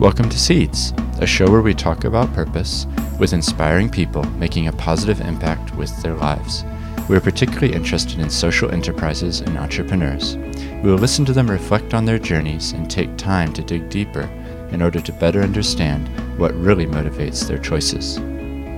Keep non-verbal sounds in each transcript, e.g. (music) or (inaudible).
Welcome to Seeds, a show where we talk about purpose with inspiring people making a positive impact with their lives. We are particularly interested in social enterprises and entrepreneurs. We will listen to them reflect on their journeys and take time to dig deeper in order to better understand what really motivates their choices.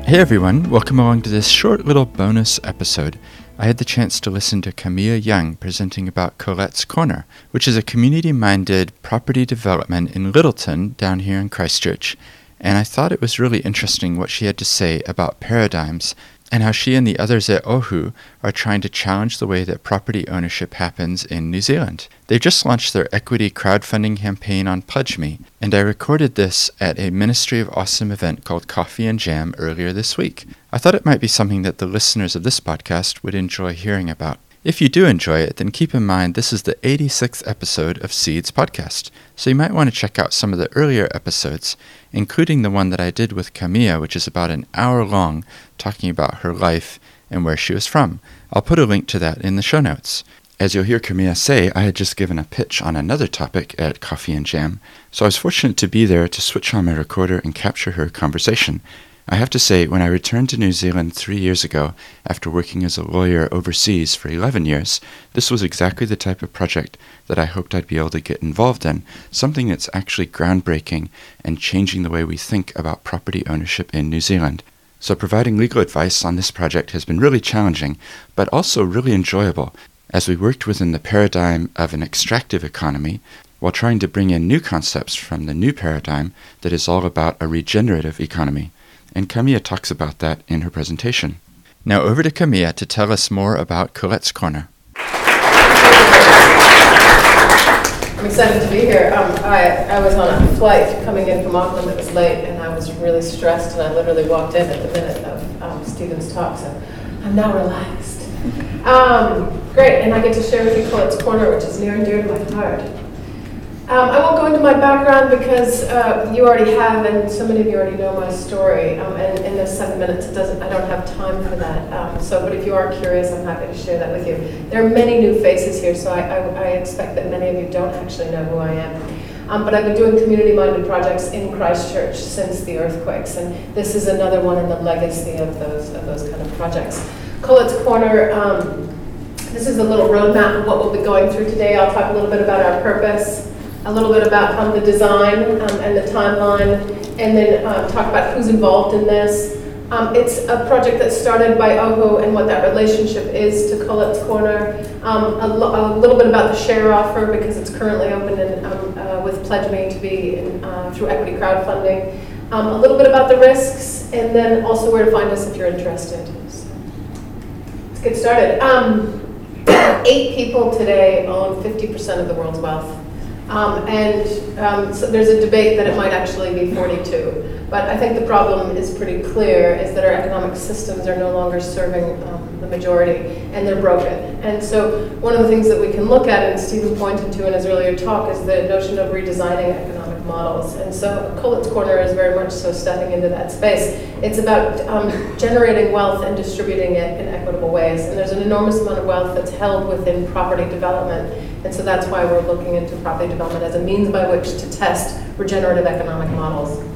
Hey everyone, welcome along to this short little bonus episode. I had the chance to listen to Camilla Young presenting about Collett's Corner, which is a community minded property development in Lyttelton down here in Christchurch. And I thought it was really interesting what she had to say about paradigms and how she and the others at Ohu are trying to challenge the way that property ownership happens in New Zealand. They've just launched their equity crowdfunding campaign on Pledge Me, and I recorded this at a Ministry of Awesome event called Coffee and Jam earlier this week. I thought it might be something that the listeners of this podcast would enjoy hearing about. If you do enjoy it, then keep in mind this is the 86th episode of Seeds Podcast, so you might want to check out some of the earlier episodes, including the one that I did with Camilla, which is about an hour long, talking about her life and where she was from. I'll put a link to that in the show notes. As you'll hear Camilla say, I had just given a pitch on another topic at Coffee and Jam, so I was fortunate to be there to switch on my recorder and capture her conversation. I have to say, when I returned to New Zealand three years ago, after working as a lawyer overseas for 11 years, this was exactly the type of project that I hoped I'd be able to get involved in, something that's actually groundbreaking and changing the way we think about property ownership in New Zealand. So, providing legal advice on this project has been really challenging, but also really enjoyable, as we worked within the paradigm of an extractive economy while trying to bring in new concepts from the new paradigm that is all about a regenerative economy and Camilla talks about that in her presentation. Now over to Camilla to tell us more about Collett's Corner. I'm excited to be here. Um, I, I was on a flight coming in from Auckland that was late, and I was really stressed, and I literally walked in at the minute of um, Stephen's talk, so I'm now relaxed. Um, great, and I get to share with you Collett's Corner, which is near and dear to my heart. Um, I won't go into my background because uh, you already have, and so many of you already know my story. Um, and in the seven minutes, it doesn't. I don't have time for that. Um, so, but if you are curious, I'm happy to share that with you. There are many new faces here, so I, I, I expect that many of you don't actually know who I am. Um, but I've been doing community-minded projects in Christchurch since the earthquakes, and this is another one in the legacy of those of those kind of projects. Collett's Corner. Um, this is a little roadmap of what we'll be going through today. I'll talk a little bit about our purpose a little bit about um, the design um, and the timeline, and then uh, talk about who's involved in this. Um, it's a project that started by Ohu and what that relationship is to Collett's Corner. Um, a, lo- a, little bit about the share offer because it's currently open um, uh, with Pledge Me to be in, uh, through equity crowdfunding. Um, a little bit about the risks, and then also where to find us if you're interested. So, let's get started. (coughs) eight people today own 50% of the world's wealth. Um, and um, so there's a debate that it might actually be 42. But I think the problem is pretty clear, is that our economic systems are no longer serving um, the majority, and they're broken. And so one of the things that we can look at, and Stephen pointed to in his earlier talk, is the notion of redesigning economic models. And so Collett's Corner is very much so stepping into that space. It's about um, generating wealth and distributing it in equitable ways. And there's an enormous amount of wealth that's held within property development. And so that's why we're looking into property development as a means by which to test regenerative economic models.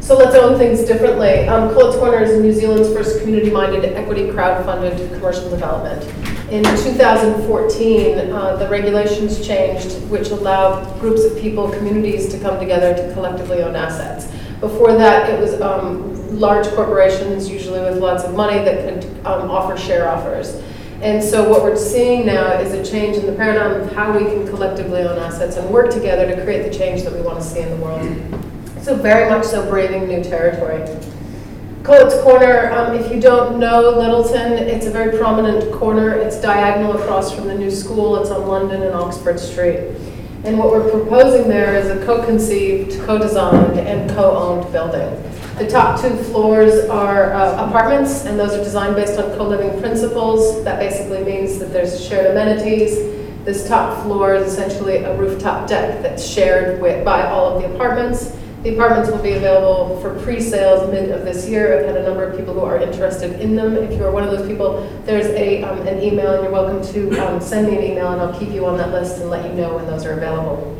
So let's own things differently. Um, Corner is New Zealand's first community-minded, equity crowd-funded commercial development. In 2014, uh, the regulations changed, which allowed groups of people, communities, to come together to collectively own assets. Before that, it was um, large corporations, usually with lots of money, that could um, offer share offers. And so what we're seeing now is a change in the paradigm of how we can collectively own assets and work together to create the change that we want to see in the world. So very much so braving new territory. Collett's Corner, um, if you don't know Lyttelton, it's a very prominent corner. It's diagonal across from the new school. It's on London and Oxford Street. And what we're proposing there is a co-conceived, co-designed, and co-owned building. The top two floors are uh, apartments, and those are designed based on co-living principles. That basically means that there's shared amenities. This top floor is essentially a rooftop deck that's shared with, by all of the apartments. The apartments will be available for pre-sales mid of this year. I've had a number of people who are interested in them. If you're one of those people, there's a, um, an email, and you're welcome to um, send me an email, and I'll keep you on that list and let you know when those are available.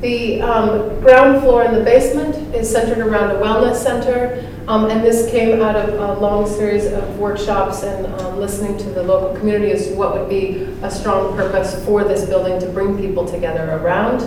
The um, ground floor and the basement is centered around a wellness center, um, and this came out of a long series of workshops and um, listening to the local community as to what would be a strong purpose for this building to bring people together around.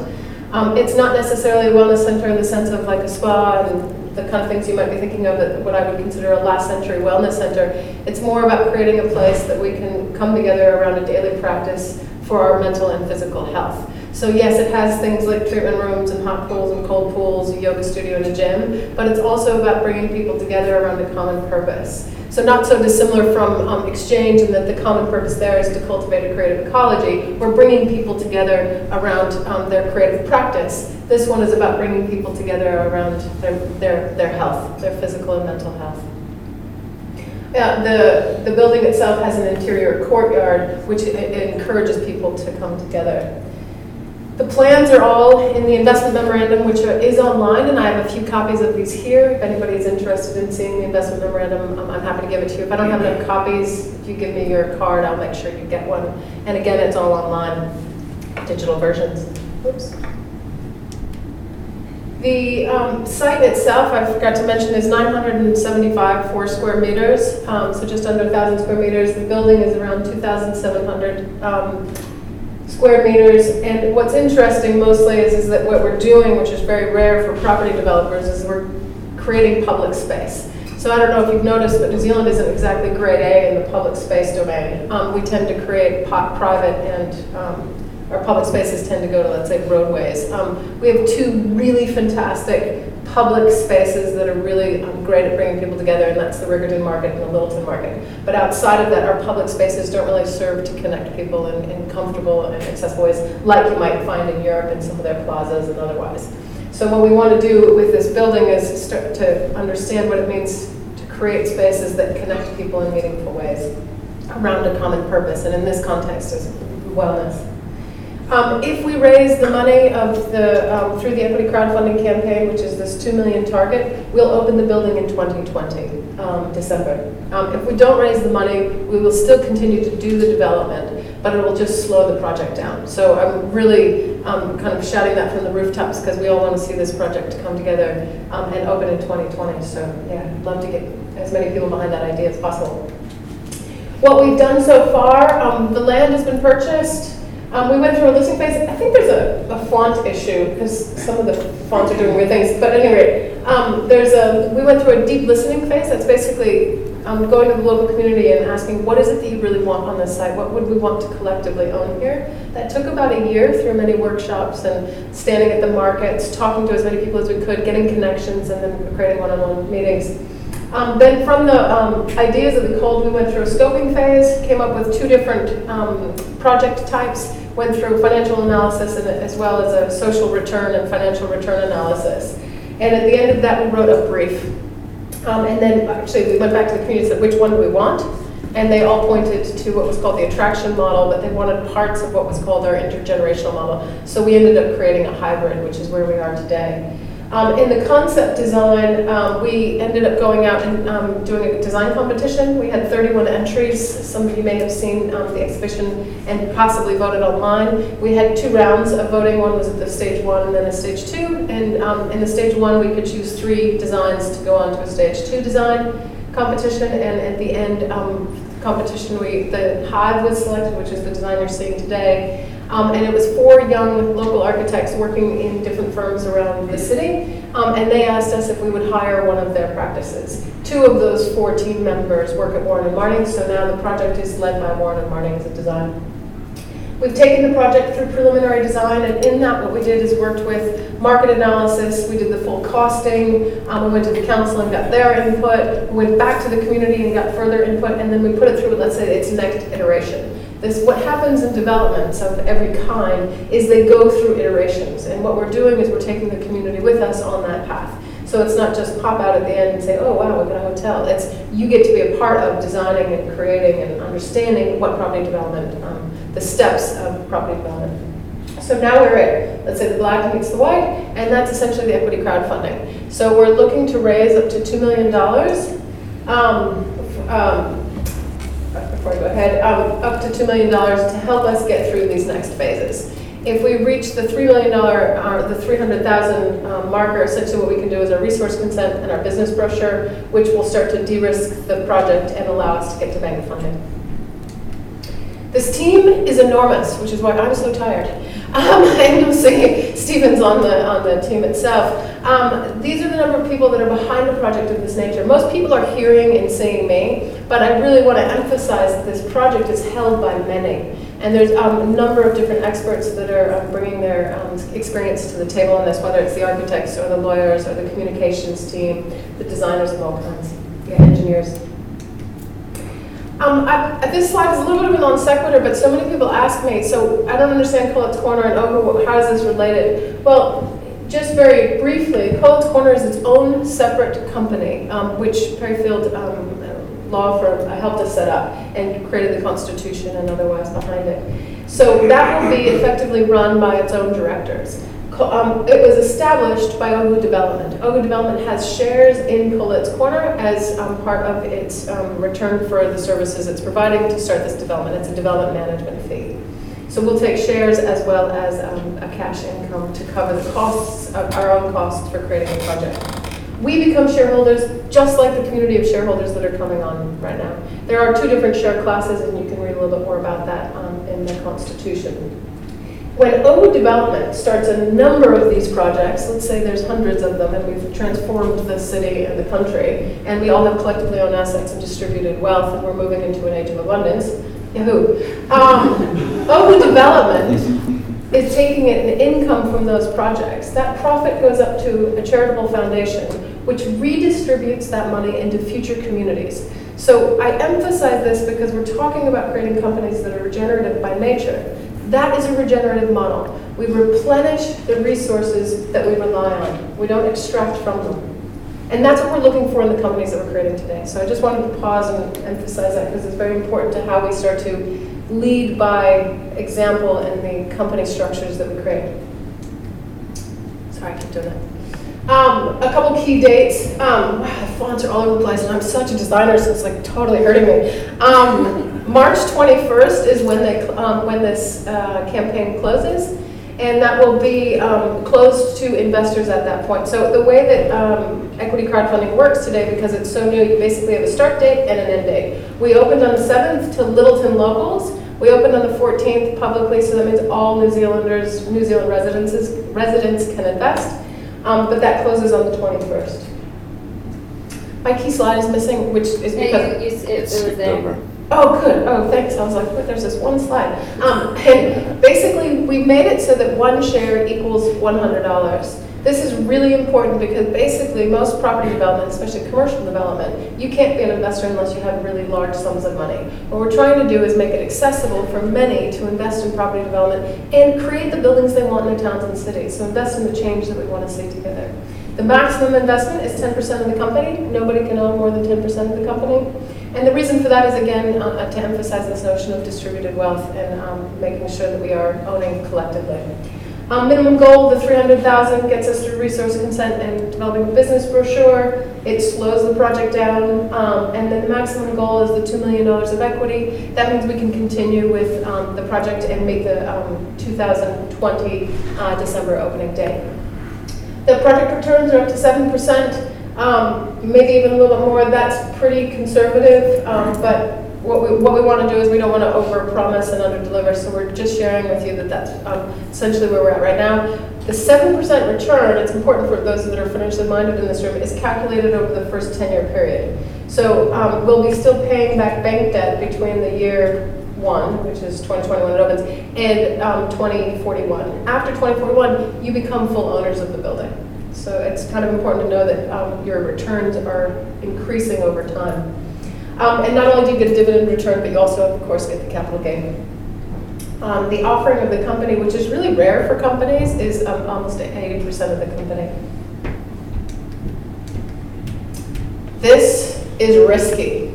Um, it's not necessarily a wellness center in the sense of like a spa and the kind of things you might be thinking of at what I would consider a last century wellness center. It's more about creating a place that we can come together around a daily practice for our mental and physical health. So yes, it has things like treatment rooms and hot pools and cold pools, a yoga studio and a gym, but it's also about bringing people together around a common purpose. So not so dissimilar from um, exchange in that the common purpose there is to cultivate a creative ecology. We're bringing people together around um, their creative practice. This one is about bringing people together around their, their, their health, their physical and mental health. Yeah, the, the building itself has an interior courtyard, which it, it encourages people to come together. The plans are all in the investment memorandum, which is online, and I have a few copies of these here. If anybody is interested in seeing the investment memorandum, I'm, I'm happy to give it to you. If I don't have enough copies, if you give me your card, I'll make sure you get one. And again, it's all online, digital versions. Oops. The um, site itself, I forgot to mention, is 975 four square meters, um, so just under 1,000 square meters. The building is around 2,700 um, square meters. And what's interesting mostly is, is that what we're doing, which is very rare for property developers, is we're creating public space. So I don't know if you've noticed, but New Zealand isn't exactly grade A in the public space domain. Um, we tend to create private and um, our public spaces tend to go to, let's say, roadways. Um, we have two really fantastic public spaces that are really great at bringing people together, and that's the Riverton Market and the Lyttelton Market. But outside of that, our public spaces don't really serve to connect people in, in comfortable and accessible ways, like you might find in Europe in some of their plazas and otherwise. So what we want to do with this building is start to understand what it means to create spaces that connect people in meaningful ways around a common purpose, and in this context is wellness. Um, if we raise the money of the, um, through the equity crowdfunding campaign, which is this 2 million target, we'll open the building in 2020, um, December. Um, if we don't raise the money, we will still continue to do the development, but it will just slow the project down. So I'm really um, kind of shouting that from the rooftops because we all want to see this project come together um, and open in 2020. So yeah, love to get as many people behind that idea as possible. What we've done so far, the land has been purchased. Um, we went through a listing phase. I think there's a, a font issue because some of the fonts are doing weird things. But anyway, um, there's a we went through a deep listening phase. That's basically um, going to the local community and asking what is it that you really want on this site? What would we want to collectively own here? That took about a year through many workshops and standing at the markets, talking to as many people as we could, getting connections, and then creating one-on-one meetings. Um, then from the um, ideas of the cold, we went through a scoping phase, came up with two different um, project types, went through financial analysis and, as well as a social return and financial return analysis. And at the end of that, we wrote a brief. Um, and then actually we went back to the community and said, which one do we want? And they all pointed to what was called the attraction model, but they wanted parts of what was called our intergenerational model. So we ended up creating a hybrid, which is where we are today. Um, in the concept design, um, we ended up going out and um, doing a design competition. We had 31 entries. Some of you may have seen um, the exhibition and possibly voted online. We had two rounds of voting. One was at the stage one and then a stage two. And um, in the stage one, we could choose three designs to go on to a stage two design competition. And at the end um, competition, we the Hive was selected, which is the design you're seeing today. Um, and it was four young local architects working in different firms around the city. Um, and they asked us if we would hire one of their practices. Two of those four team members work at Warren and Mahoney, so now the project is led by Warren and Mahoney as a design. We've taken the project through preliminary design, and in that, what we did is worked with market analysis. We did the full costing. Um, we went to the council and got their input. We went back to the community and got further input, and then we put it through, let's say, its next iteration. This, what happens in developments of every kind is they go through iterations. And what we're doing is we're taking the community with us on that path. So it's not just pop out at the end and say, oh, wow, we got a hotel. It's you get to be a part of designing and creating and understanding what property development, um, the steps of property development. So now we're at, let's say the black meets the white, and that's essentially the equity crowdfunding. So we're looking to raise up to $2 million. Um, um, before I go ahead, um, up to $2 million to help us get through these next phases. if we reach the $3 million, uh, the 300,000 um, marker, essentially what we can do is our resource consent and our business brochure, which will start to de-risk the project and allow us to get to bank funding. This team is enormous, which is why I'm so tired. Um, and you'll see Stephen's on the, on the team itself. Um, these are the number of people that are behind a project of this nature. Most people are hearing and seeing me, but I really want to emphasize that this project is held by many. And there's um, a number of different experts that are um, bringing their um, experience to the table on this, whether it's the architects or the lawyers or the communications team, the designers of all kinds, the engineers. Um, I, this slide is a little bit of a non sequitur, but so many people ask me, so I don't understand Collett's Corner and Ohu, how is this related? Well, just very briefly, Collett's Corner is its own separate company, um, which Perryfield um, law firm helped us set up and created the Constitution and otherwise behind it. So that will be effectively run by its own directors. Um, it was established by Ohu Development. Ohu Development has shares in Collett's Corner as um, part of its um, return for the services it's providing to start this development. It's a development management fee. So we'll take shares as well as um, a cash income to cover the costs, of our own costs for creating the project. We become shareholders just like the community of shareholders that are coming on right now. There are two different share classes, and you can read a little bit more about that um, in the Constitution. When O Development starts a number of these projects, let's say there's hundreds of them, and we've transformed the city and the country, and we all have collectively owned assets and distributed wealth, and we're moving into an age of abundance. Yahoo! Um, Ohu Development is taking an income from those projects. That profit goes up to a charitable foundation, which redistributes that money into future communities. So I emphasize this because we're talking about creating companies that are regenerative by nature. That is a regenerative model. We replenish the resources that we rely on. We don't extract from them. And that's what we're looking for in the companies that we're creating today. So I just wanted to pause and emphasize that because it's very important to how we start to lead by example in the company structures that we create. Sorry, I keep doing that. Um, a couple key dates. Um, wow, the fonts are all over the place, and I'm such a designer, so it's like totally hurting me. Um, March 21st is when they um, when this uh, campaign closes, and that will be um, closed to investors at that point. So the way that um, equity crowdfunding works today, because it's so new, you basically have a start date and an end date. We opened on the 7th to Lyttelton locals. We opened on the 14th publicly, so that means all New Zealanders, New Zealand residents, residents can invest um, but that closes on the 21st. My key slide is missing, which is Yeah, because. you, you, it, it was there. Oh, good. Oh, thanks. I was like, wait, there's this one slide. Um, and (laughs) basically, we made it so that one share equals $100. This is really important because basically most property development, especially commercial development, you can't be an investor unless you have really large sums of money. What we're trying to do is make it accessible for many to invest in property development and create the buildings they want in their towns and cities. So invest in the change that we want to see together. The maximum investment is 10% of the company. Nobody can own more than 10% of the company. And the reason for that is, again, uh, to emphasize this notion of distributed wealth and um, making sure that we are owning collectively. Um, minimum goal, the 300,000 gets us through resource consent and developing a business brochure. It slows the project down. Um, and then the maximum goal is the $2 million of equity. That means we can continue with um, the project and make the um, 2020 uh, December opening day. The project returns are up to 7%, um, maybe even a little bit more. That's pretty conservative, um, but what we, what we want to do is we don't want to overpromise and underdeliver, so we're just sharing with you that that's um, essentially where we're at right now. The 7% return, it's important for those that are financially minded in this room, is calculated over the first 10-year period. So um, we'll be still paying back bank debt between the year one, which is 2021 it opens, and um, 2041. After 2041, you become full owners of the building. So it's kind of important to know that um, your returns are increasing over time. Um, and not only do you get a dividend return, but you also, of course, get the capital gain. Um, the offering of the company, which is really rare for companies, is um, almost 80% of the company. This is risky,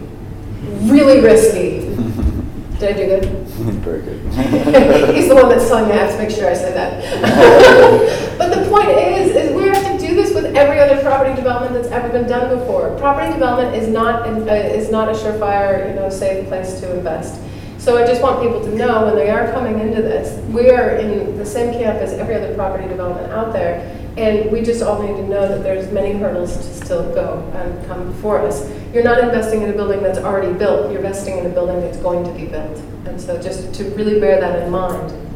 really risky. (laughs) Did I do good? (laughs) Very good. (laughs) He's the one that's telling me I have to make sure I say that. but the point is, is we have to do this with every other property development that's ever been done before. Property development is not uh, is not a surefire, you know, safe place to invest. So I just want people to know when they are coming into this, we are in the same camp as every other property development out there, and we just all need to know that there's many hurdles to still go and come before us. You're not investing in a building that's already built, you're investing in a building that's going to be built. And so just to really bear that in mind.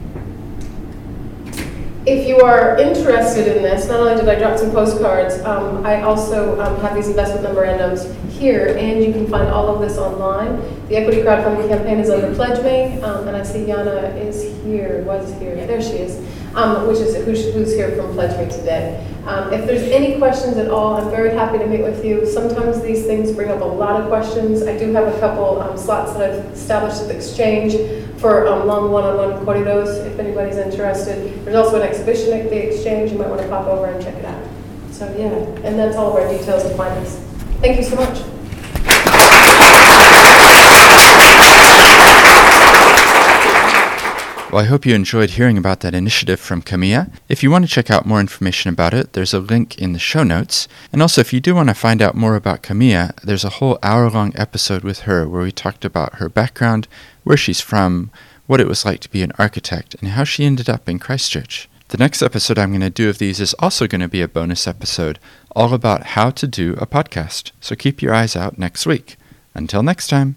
If you are interested in this, not only did I drop some postcards, um, I also um, have these investment memorandums here, and you can find all of this online. The equity crowdfunding campaign is under Pledge Me, um, and I see Yana is here, was here, there she is, um, which is who's, who's here from Pledge Me today. Um, if there's any questions at all, I'm very happy to meet with you. Sometimes these things bring up a lot of questions. I do have a couple um, slots that I've established at the exchange for long one-on-one corridos, if anybody's interested. There's also an exhibition at the exchange. You might want to pop over and check it out. So yeah, and that's all of our details and findings. Thank you so much. Well, I hope you enjoyed hearing about that initiative from Camilla. If you want to check out more information about it, there's a link in the show notes. And also, if you do want to find out more about Camilla, there's a whole hour long episode with her where we talked about her background, where she's from, what it was like to be an architect, and how she ended up in Christchurch. The next episode I'm going to do of these is also going to be a bonus episode, all about how to do a podcast. So keep your eyes out next week. Until next time.